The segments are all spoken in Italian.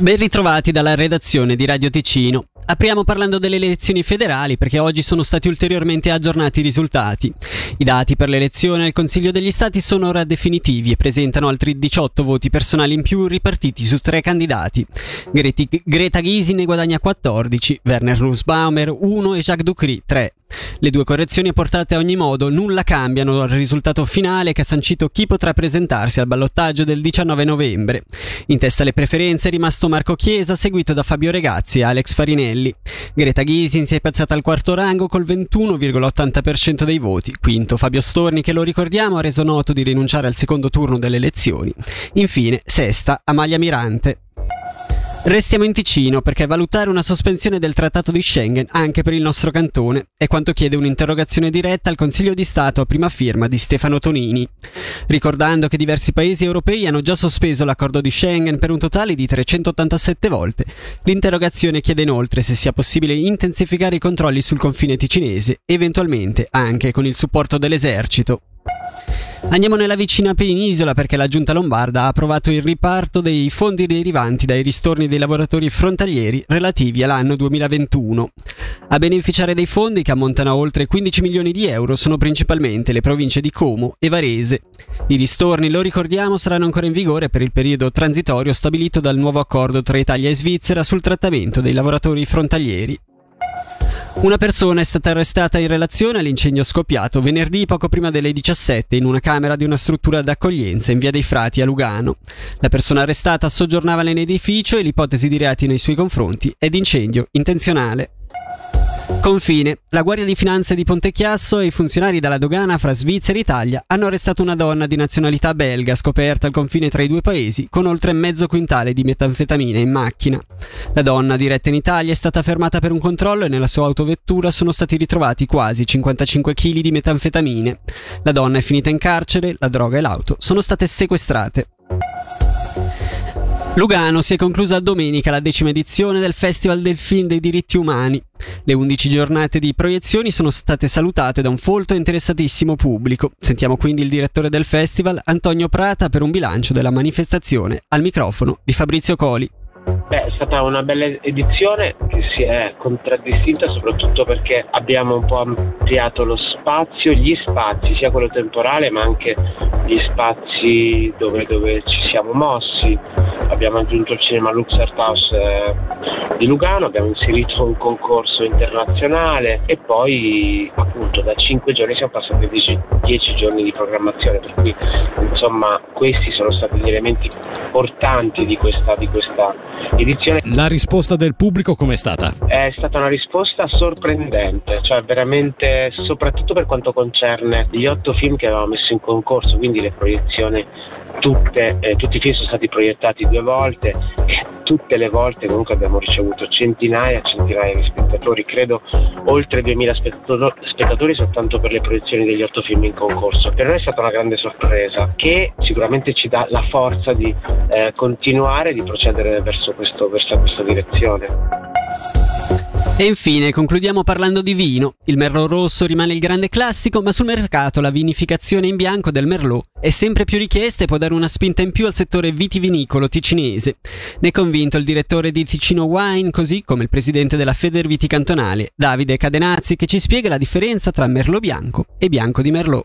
Ben ritrovati dalla redazione di Radio Ticino. Apriamo parlando delle elezioni federali perché oggi sono stati ulteriormente aggiornati i risultati. I dati per l'elezione al Consiglio degli Stati sono ora definitivi e presentano altri 18 voti personali in più ripartiti su tre candidati. Greti, Greta Gysi ne guadagna 14, Werner Nussbaumer 1 e Jacques Ducry 3. Le due correzioni apportate a ogni modo nulla cambiano al risultato finale che ha sancito chi potrà presentarsi al ballottaggio del 19 novembre. In testa alle preferenze è rimasto Marco Chiesa, seguito da Fabio Regazzi e Alex Farinelli. Greta Ghisin si è piazzata al quarto rango col 21,80% dei voti. Quinto Fabio Storni, che lo ricordiamo, ha reso noto di rinunciare al secondo turno delle elezioni. Infine, sesta Amalia Mirante. Restiamo in Ticino perché valutare una sospensione del trattato di Schengen anche per il nostro cantone è quanto chiede un'interrogazione diretta al Consiglio di Stato a prima firma di Stefano Tonini. Ricordando che diversi paesi europei hanno già sospeso l'accordo di Schengen per un totale di 387 volte, l'interrogazione chiede inoltre se sia possibile intensificare i controlli sul confine ticinese, eventualmente anche con il supporto dell'esercito. Andiamo nella vicina penisola perché la giunta lombarda ha approvato il riparto dei fondi derivanti dai ristorni dei lavoratori frontalieri relativi all'anno 2021. A beneficiare dei fondi, che ammontano a oltre 15 milioni di euro, sono principalmente le province di Como e Varese. I ristorni, lo ricordiamo, saranno ancora in vigore per il periodo transitorio stabilito dal nuovo accordo tra Italia e Svizzera sul trattamento dei lavoratori frontalieri. Una persona è stata arrestata in relazione all'incendio scoppiato venerdì poco prima delle 17 in una camera di una struttura d'accoglienza in via dei Frati a Lugano. La persona arrestata soggiornava nell'edificio e l'ipotesi di reati nei suoi confronti è di incendio intenzionale. Confine. La Guardia di Finanza di Pontechiasso e i funzionari della dogana fra Svizzera e Italia hanno arrestato una donna di nazionalità belga scoperta al confine tra i due paesi con oltre mezzo quintale di metanfetamina in macchina. La donna, diretta in Italia, è stata fermata per un controllo e nella sua autovettura sono stati ritrovati quasi 55 kg di metanfetamine. La donna è finita in carcere, la droga e l'auto sono state sequestrate. Lugano si è conclusa domenica la decima edizione del Festival del Film dei diritti umani. Le 11 giornate di proiezioni sono state salutate da un folto e interessatissimo pubblico. Sentiamo quindi il direttore del festival, Antonio Prata, per un bilancio della manifestazione al microfono di Fabrizio Coli. Beh, è stata una bella edizione che si è contraddistinta soprattutto perché abbiamo un po' ampliato lo spazio, gli spazi, sia quello temporale ma anche gli spazi dove, dove ci siamo mossi. Abbiamo aggiunto il cinema Lux Art House eh, di Lugano, abbiamo inserito un concorso internazionale e poi appunto da 5 giorni siamo passati a 10 giorni di programmazione, per cui insomma questi sono stati gli elementi portanti di questa, di questa edizione. La risposta del pubblico com'è stata? È stata una risposta sorprendente, cioè veramente soprattutto per quanto concerne gli otto film che avevamo messo in concorso, quindi le proiezioni tutte, eh, tutti i film sono stati proiettati due volte e tutte le volte comunque abbiamo ricevuto centinaia e centinaia di spettatori, credo oltre 2000 spettatori soltanto per le proiezioni degli otto film in concorso. Per noi è stata una grande sorpresa che sicuramente ci dà la forza di eh, continuare, di procedere verso, questo, verso questa direzione. E infine concludiamo parlando di vino. Il Merlot rosso rimane il grande classico, ma sul mercato la vinificazione in bianco del Merlot è sempre più richiesta e può dare una spinta in più al settore vitivinicolo ticinese. Ne è convinto il direttore di Ticino Wine, così come il presidente della Federviti cantonale, Davide Cadenazzi, che ci spiega la differenza tra Merlot bianco e bianco di Merlot.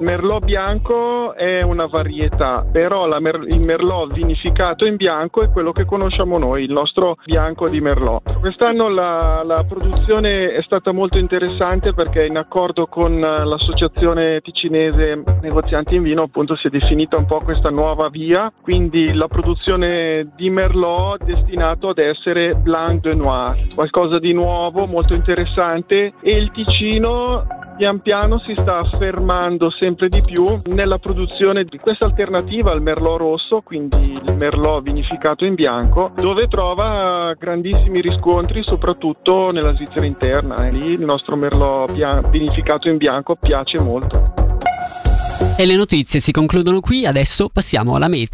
Merlot bianco è una varietà, però mer- il Merlot vinificato in bianco è quello che conosciamo noi, il nostro bianco di Merlot. Quest'anno la, la produzione è stata molto interessante perché in accordo con l'associazione ticinese negozianti in vino appunto si è definita un po' questa nuova via, quindi la produzione di Merlot destinato ad essere Blanc de Noir, qualcosa di nuovo, molto interessante e il Ticino pian piano si sta affermando sempre di più nella produzione di questa alternativa al merlot rosso, quindi il merlot vinificato in bianco, dove trova grandissimi riscontri soprattutto nella Svizzera interna e lì il nostro merlot vinificato in bianco piace molto. E le notizie si concludono qui, adesso passiamo alla meteo.